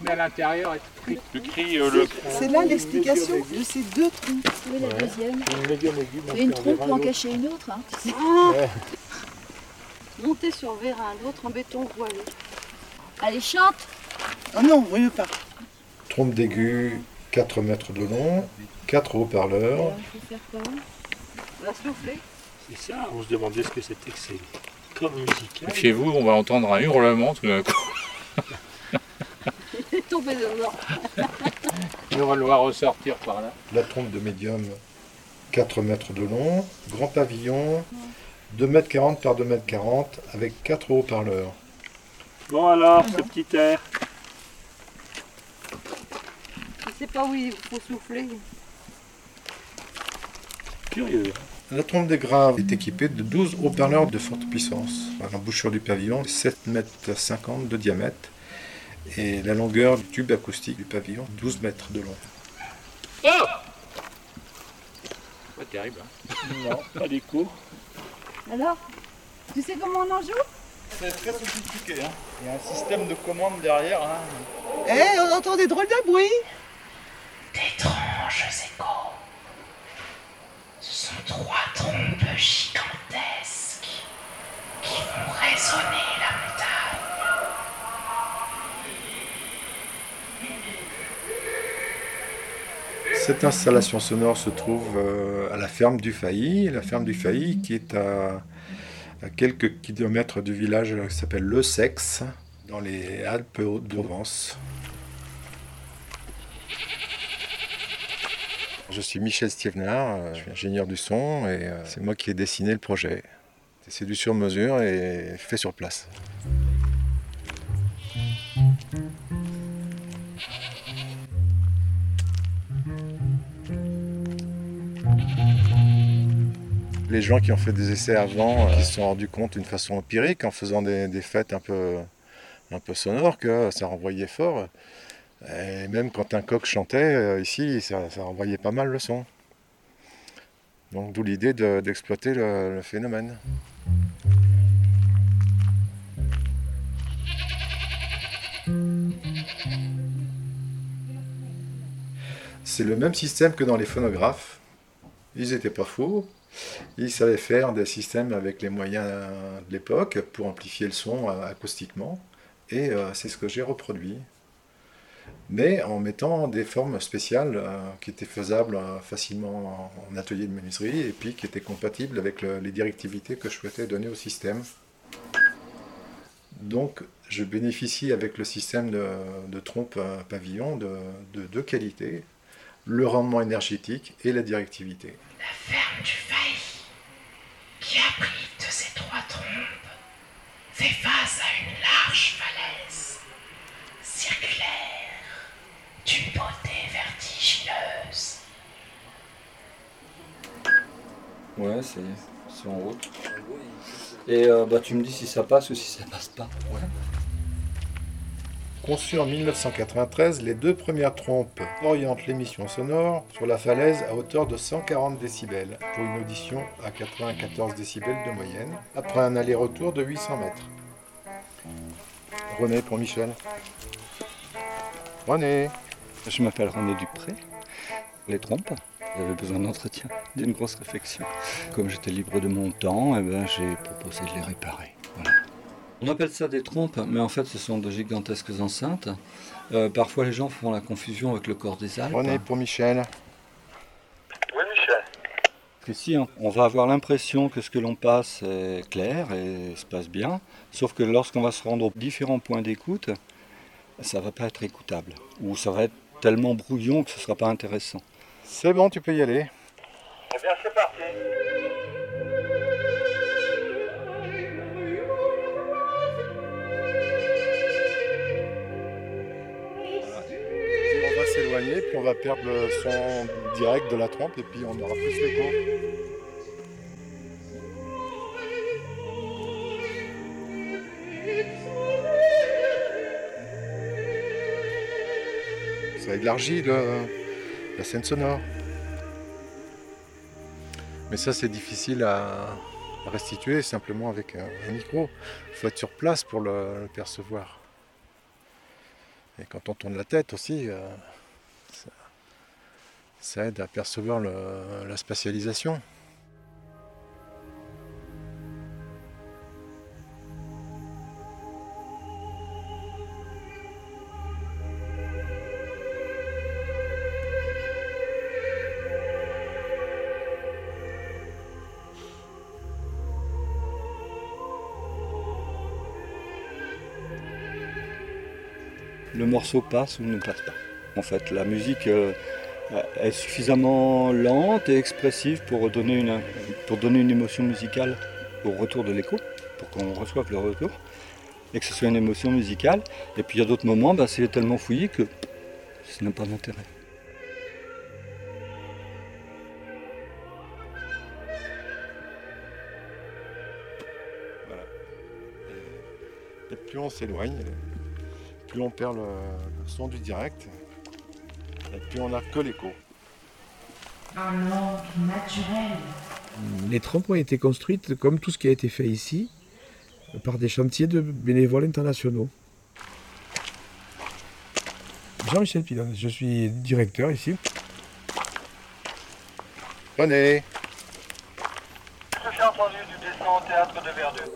mais à l'intérieur, est Le cri, euh, le... C'est là l'explication de ces deux trompes. Oui, la deuxième. une médium aiguë. Et une trompe pour en cacher une autre. Hein. Monter sur vérin, l'autre en béton voilé. Allez, chante Ah non, voyez pas. Trompe d'aigu, 4 mètres de long, 4 haut-parleurs. Il faut faire quoi? On va souffler. C'est ça, on se demandait ce que c'était que c'est comme musical. Chez vous, on va entendre un hurlement tout d'un coup. On va le voir ressortir par là. La trompe de médium, 4 mètres de long, grand pavillon, 2 mètres 40 par 2 mètres 40 avec 4 haut-parleurs. Bon alors, ce petit air. Je sais pas où il faut souffler. Curieux. La trompe des graves est équipée de 12 haut-parleurs de forte puissance. L'embouchure du pavillon est 7 mètres 50 de diamètre et la longueur du tube acoustique du pavillon 12 mètres de long. Pas terrible. hein. Non, pas des. Alors Tu sais comment on en joue? C'est très sophistiqué. Hein. Il y a un système de commande derrière. Hein. Eh, on entend des drôles de bruit. D'étranges échos. Ce sont trois trompes gigantesques qui font résonner la montagne. Cette installation sonore se trouve euh, à la ferme du Failly, la ferme du Failly qui est à, quelques kilomètres du village qui s'appelle Le Sex, dans les Alpes Haute-Provence. Je suis Michel Stievenard, euh, je suis ingénieur du son et euh, c'est moi qui ai dessiné le projet. C'est du sur-mesure et fait sur place. Les gens qui ont fait des essais avant, euh, qui se sont rendus compte d'une façon empirique, en faisant des, des fêtes un peu, sonores, que ça renvoyait fort. Et même quand un coq chantait, euh, ici, ça, renvoyait pas mal le son. Donc d'où l'idée de- d'exploiter le- le phénomène. C'est le même système que dans les phonographes. Ils n'étaient pas fous. Ils savaient faire des systèmes avec les moyens de l'époque pour amplifier le son euh, acoustiquement. Et euh, c'est ce que j'ai reproduit. Mais en mettant des formes spéciales euh, qui étaient faisables facilement en, atelier de menuiserie et puis qui étaient compatibles avec le- les directivités que je souhaitais donner au système. Donc je bénéficie avec le système de, trompe pavillon de deux qualités, le rendement énergétique et la directivité. La ferme du Failly, qui abrite ces trois trompes, fait face à une large falaise circulaire d'une beauté vertigineuse. Ouais, c'est c'est en route. Et euh, bah, tu me dis si ça passe ou si ça passe pas. Conçues en 1993, les deux premières trompes orientent l'émission sonore sur la falaise à hauteur de 140 décibels pour une audition à 94 décibels de moyenne, après un aller-retour de 800 mètres. René pour Michel. René Je m'appelle René Dupré. Les trompes, j'avais besoin d'entretien, d'une grosse réflexion. Comme j'étais libre de mon temps, eh ben, j'ai proposé de les réparer. On appelle ça des trompes, mais en fait ce sont de gigantesques enceintes. Euh, parfois les gens font la confusion avec le corps des Alpes. René pour Michel. Oui, Michel. Ici, on- on va avoir l'impression que ce que l'on passe est clair et se passe bien, sauf que lorsqu'on va se rendre aux différents points d'écoute, ça va pas être écoutable, ou ça va être tellement brouillon que ce sera pas intéressant. C'est bon, tu peux y aller. Eh bien, c'est parti. Puis on va perdre le son direct de la trompe, et puis on aura plus l'écho. Ça élargit la scène sonore. Mais ça, c'est difficile à, restituer simplement avec un, micro. Il faut être sur place pour le- le percevoir. Et quand on tourne la tête aussi, euh, ça, aide à percevoir le- la spatialisation. Le morceau passe ou ne passe pas. En fait, la musique euh, est suffisamment lente et expressive pour donner une, pour donner une émotion musicale au retour de l'écho, pour qu'on reçoive le retour, et que ce soit une émotion musicale. Et puis il y a d'autres moments, bah, c'est tellement fouillé que ça n'a pas d'intérêt. Et, plus on s'éloigne, plus on perd le son du direct, et plus on n'a que l'écho. Un manque naturel. Les trompes ont été construites, comme tout ce qui a été fait ici, par des chantiers de bénévoles internationaux. Jean-Michel Pilon, je suis directeur ici. Prenez Ce que j'ai entendu du dessin au théâtre de Verdun. Ça,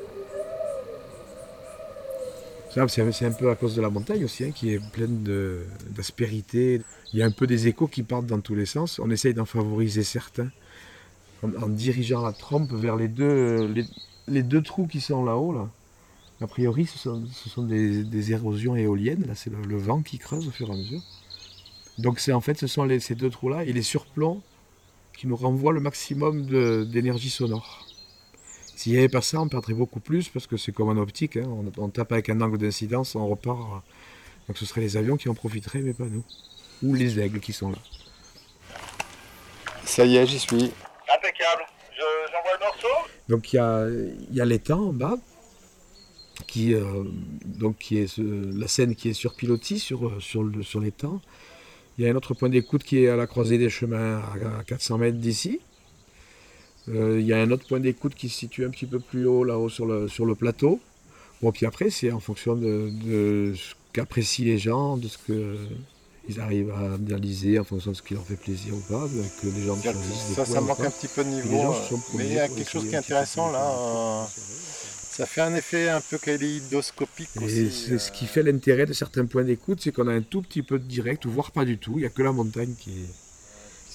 C'est c'est un peu à cause de la montagne aussi, hein, qui est pleine d'aspérité. Il y a un peu des échos qui partent dans tous les sens. On essaye d'en favoriser certains en, dirigeant la trompe vers les deux, les, deux trous qui sont là-haut. Là. A priori, ce sont, des, érosions éoliennes. Là, c'est le, vent qui creuse au fur et à mesure. Donc, en fait, ce sont ces deux trous-là et les surplombs qui nous renvoient le maximum d'énergie sonore. S'il n'y avait pas ça, on perdrait beaucoup plus parce que c'est comme en optique. hein. On, on tape avec un angle d'incidence, on repart. Donc ce seraient les avions qui en profiteraient, mais pas nous. Ou les aigles qui sont là. Ça y est, j'y suis. Impeccable. Je- J'envoie le morceau Donc il y a, il y a l'étang en bas, qui, euh, donc, qui est ce- la scène qui est sur pilotis, sur, sur, le- sur l'étang. Il y a un autre point d'écoute qui est à la croisée des chemins à, à 400 mètres d'ici. Euh, il y a un autre point d'écoute qui se situe un petit peu plus haut, là-haut sur le, sur le plateau. Bon, puis après, c'est en fonction de, de ce qu'apprécient les gens, de ce qu'ils arrivent à analyser, en fonction de ce qui leur fait plaisir ou pas, que les gens choisissent Ça, ça manque un petit peu de niveau. euh, Mais il y a quelque chose qui est intéressant là. euh. Ça fait un effet un peu kaléidoscopique Et aussi. c'est ce euh, qui fait l'intérêt de certains points d'écoute, c'est qu'on a un tout petit peu de direct, voire pas du tout. Il n'y a que la montagne qui,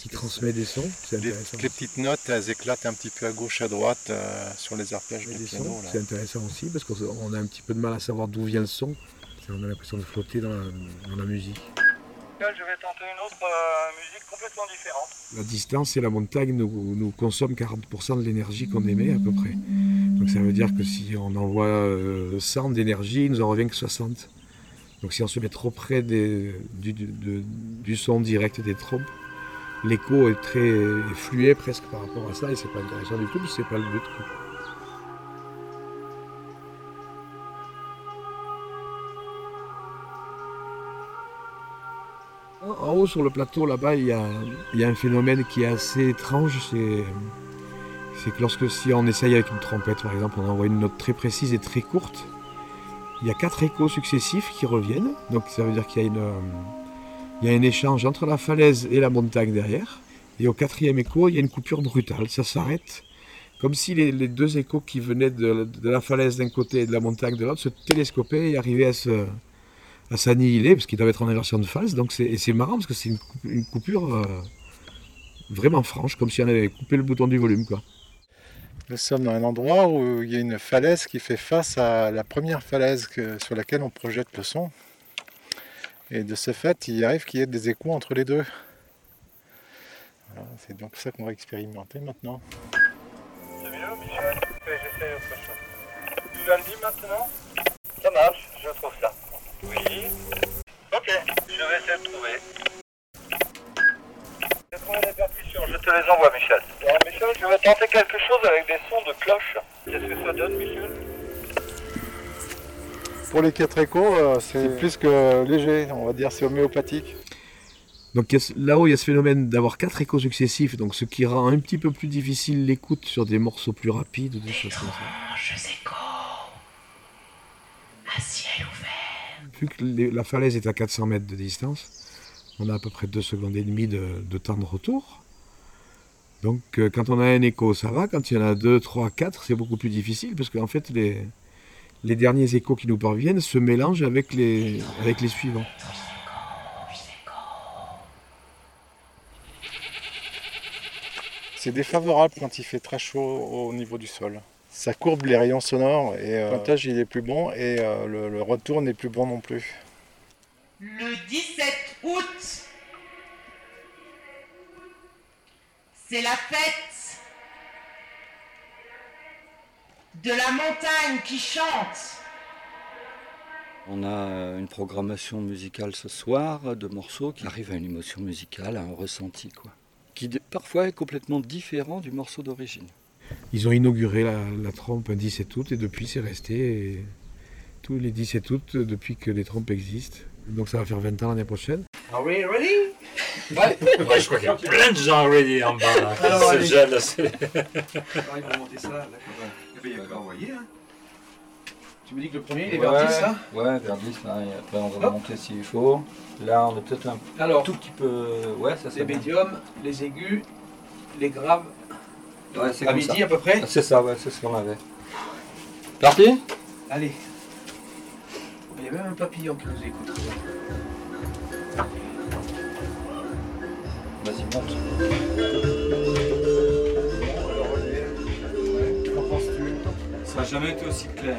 qui transmet des sons. C'est intéressant. les petites notes, elles éclatent un petit peu à gauche, à droite euh, sur les arpèges du des piano. C'est intéressant aussi parce qu'on on a un petit peu de mal à savoir d'où vient le son. On a l'impression de flotter dans la, dans la musique. Je vais tenter une autre euh, musique complètement différente. La distance et la montagne nous, nous consomment 40% de l'énergie qu'on émet à peu près. Donc ça veut dire que si on envoie euh, 100 d'énergie, il nous en revient que 60. Donc si on se met trop près des- du, du- de- du son direct des trompes, l'écho est très fluet presque par rapport à ça et c'est pas intéressant du tout, c'est pas le but. En haut sur le plateau là-bas, il y a, il y a un phénomène qui est assez étrange, c'est que lorsque si on essaye avec une trompette par exemple, on envoie une note très précise et très courte, il y a quatre échos successifs qui reviennent, donc ça veut dire qu'il y a une, il y a un échange entre la falaise et la montagne derrière, et au quatrième écho, il y a une coupure brutale, ça s'arrête, comme si les, deux échos qui venaient de, la falaise d'un côté et de la montagne de l'autre se télescopaient et arrivaient à se, s'annihiler, parce qu'ils doivent être en inversion de phase. Donc c'est, et c'est marrant parce que c'est une, coup- une coupure euh, vraiment franche, comme si on avait coupé le bouton du volume. Nous sommes dans un endroit où il y a une falaise qui fait face à la première falaise sur laquelle on projette le son. Et de ce fait, il arrive qu'il y ait des échos entre les deux. Voilà, c'est donc ça qu'on va expérimenter maintenant. C'est mieux, Michel J'essaie autre chose. Tu l'as dit maintenant? Ça marche, je trouve ça. Oui. Ok, je vais essayer de trouver. J'ai trouvé je te les envoie, Michel. Alors, Michel, je vais tenter quelque chose avec des sons de cloche. Qu'est-ce que ça donne, Michel? Pour les quatre échos, euh, c'est plus que léger, on va dire c'est homéopathique. Donc là-haut, il y a ce phénomène d'avoir quatre échos successifs, donc ce qui rend un petit peu plus difficile l'écoute sur des morceaux plus rapides ou des choses comme ça. À ciel ouvert. vu que les- la falaise est à 400 mètres de distance, on a à peu près 2 secondes et demie de, de temps de retour. Donc euh, quand on a un écho, ça va. Quand il y en a 2, 3, 4, c'est beaucoup plus difficile parce qu'en fait, les, les derniers échos qui nous parviennent se mélangent avec les, avec les suivants. C'est défavorable quand il fait très chaud au niveau du sol. Ça courbe les rayons sonores et euh, le pointage il est plus bon et euh, le, le retour n'est plus bon non plus. Le 17 août, c'est la fête de la montagne qui chante. On a euh, une programmation musicale ce soir de morceaux qui arrivent à une émotion musicale, à un ressenti, quoi. Qui parfois est complètement différent du morceau d'origine. Ils ont inauguré la, la trompe un 17 août et depuis c'est resté et tous les 17 août depuis que les trompes existent. Donc ça va faire 20 ans l'année prochaine. Are we ready? Ouais, je crois qu'il y a plein de gens ready en bas là. Alors, jeune, là, c'est- ils vont monter ça, là. Envoyer. Hein. Tu me dis que le premier, il est Ouais, vers 10, là Ouais, vers 10, là, et après on va Hop. monter s'il faut. Là, on est peut-être un Alors, tout petit peu. Ouais, ça c'est les médiums, les aigus, les graves, Ouais, c'est à comme midi ça. à peu près. C'est ça, ouais, c'est ce qu'on avait. Parti? Allez. Il y a même un papillon qui nous écoute. Vas-y, monte. Ça n'a jamais été aussi clair.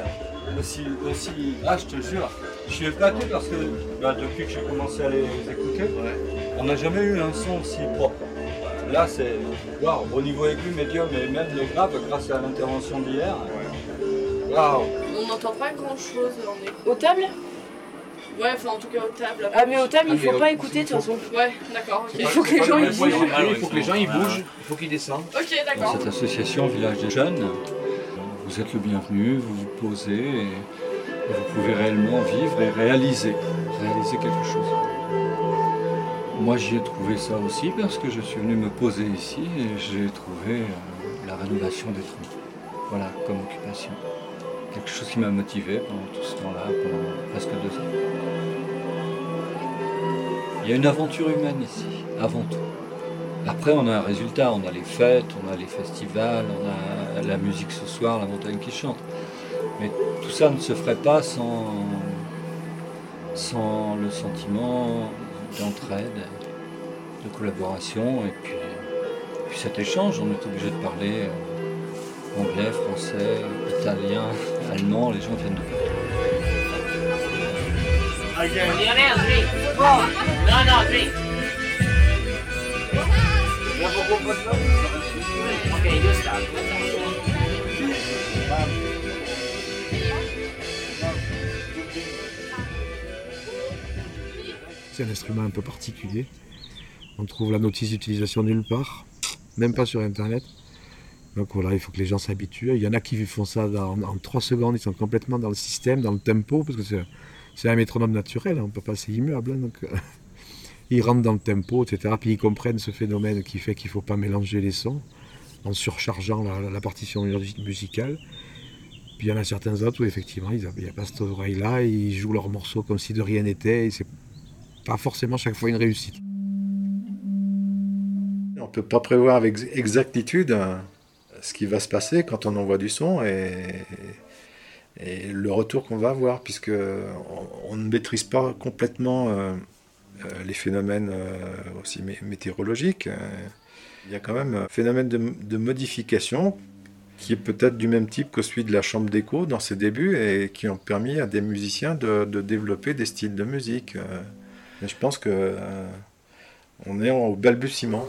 Aussi, aussi... Ah, je te jure, je suis épaté parce que bah, depuis que j'ai commencé à les écouter, on n'a jamais eu un son aussi propre. Là, c'est waouh, au niveau aigu, médium et même les graves, grâce à l'intervention d'hier. Waouh! On n'entend pas grand chose. On est... Au table? Ouais, enfin en tout cas au table. Ah, mais au table, Ah, il faut pas écouter de toute façon. Ouais, d'accord. Il faut que les gens ils bougent. Il faut que les gens ils bougent, il faut qu'ils descendent. Ok, Dans d'accord. cette association Village des Jeunes, vous êtes le bienvenu, vous vous posez et, vous pouvez réellement vivre et réaliser, réaliser quelque chose. Moi j'y ai trouvé ça aussi parce que je suis venu me poser ici et j'ai trouvé euh, la rénovation des troncs. Voilà, comme occupation. Quelque chose qui m'a motivé pendant tout ce temps-là, pendant presque deux ans. Il y a une aventure humaine ici, avant tout. Après, on a un résultat, on a les fêtes, on a les festivals, on a la musique ce soir, la montagne qui chante. Mais tout ça ne se ferait pas sans, le sentiment d'entraide, de collaboration et puis, puis cet échange. On est obligé de parler euh, anglais, français, italien, allemand, les gens viennent de partout. C'est un instrument un peu particulier. On trouve la notice d'utilisation nulle part, même pas sur internet. Donc voilà, il faut que les gens s'habituent. Il y en a qui font ça en 3 secondes, ils sont complètement dans le système, dans le tempo, parce que c'est, un métronome naturel, hein, on ne peut pas, c'est immuable. hein, ils rentrent dans le tempo, etc. Puis ils comprennent ce phénomène qui fait qu'il ne faut pas mélanger les sons en surchargeant la, la partition mu- musicale. Puis il y en a certains autres où effectivement il n'y a pas cette oreille-là, ils jouent leur morceau comme si de rien n'était, et c'est pas forcément chaque fois une réussite. On ne peut pas prévoir avec exactitude euh, ce qui va se passer quand on envoie du son et, le retour qu'on va avoir, puisque on, on ne maîtrise pas complètement euh, les phénomènes euh, aussi mé- météorologiques. Euh, Il y a quand même un phénomène de, modification qui est peut-être du même type que celui de la chambre d'écho dans ses débuts et qui ont permis à des musiciens de, développer des styles de musique. Euh, Mais je pense que euh, on est au balbutiement.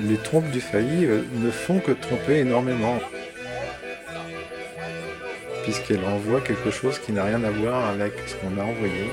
Les trompes du failli euh, ne font que tromper énormément, puisqu'elles envoient quelque chose qui n'a rien à voir avec ce qu'on a envoyé.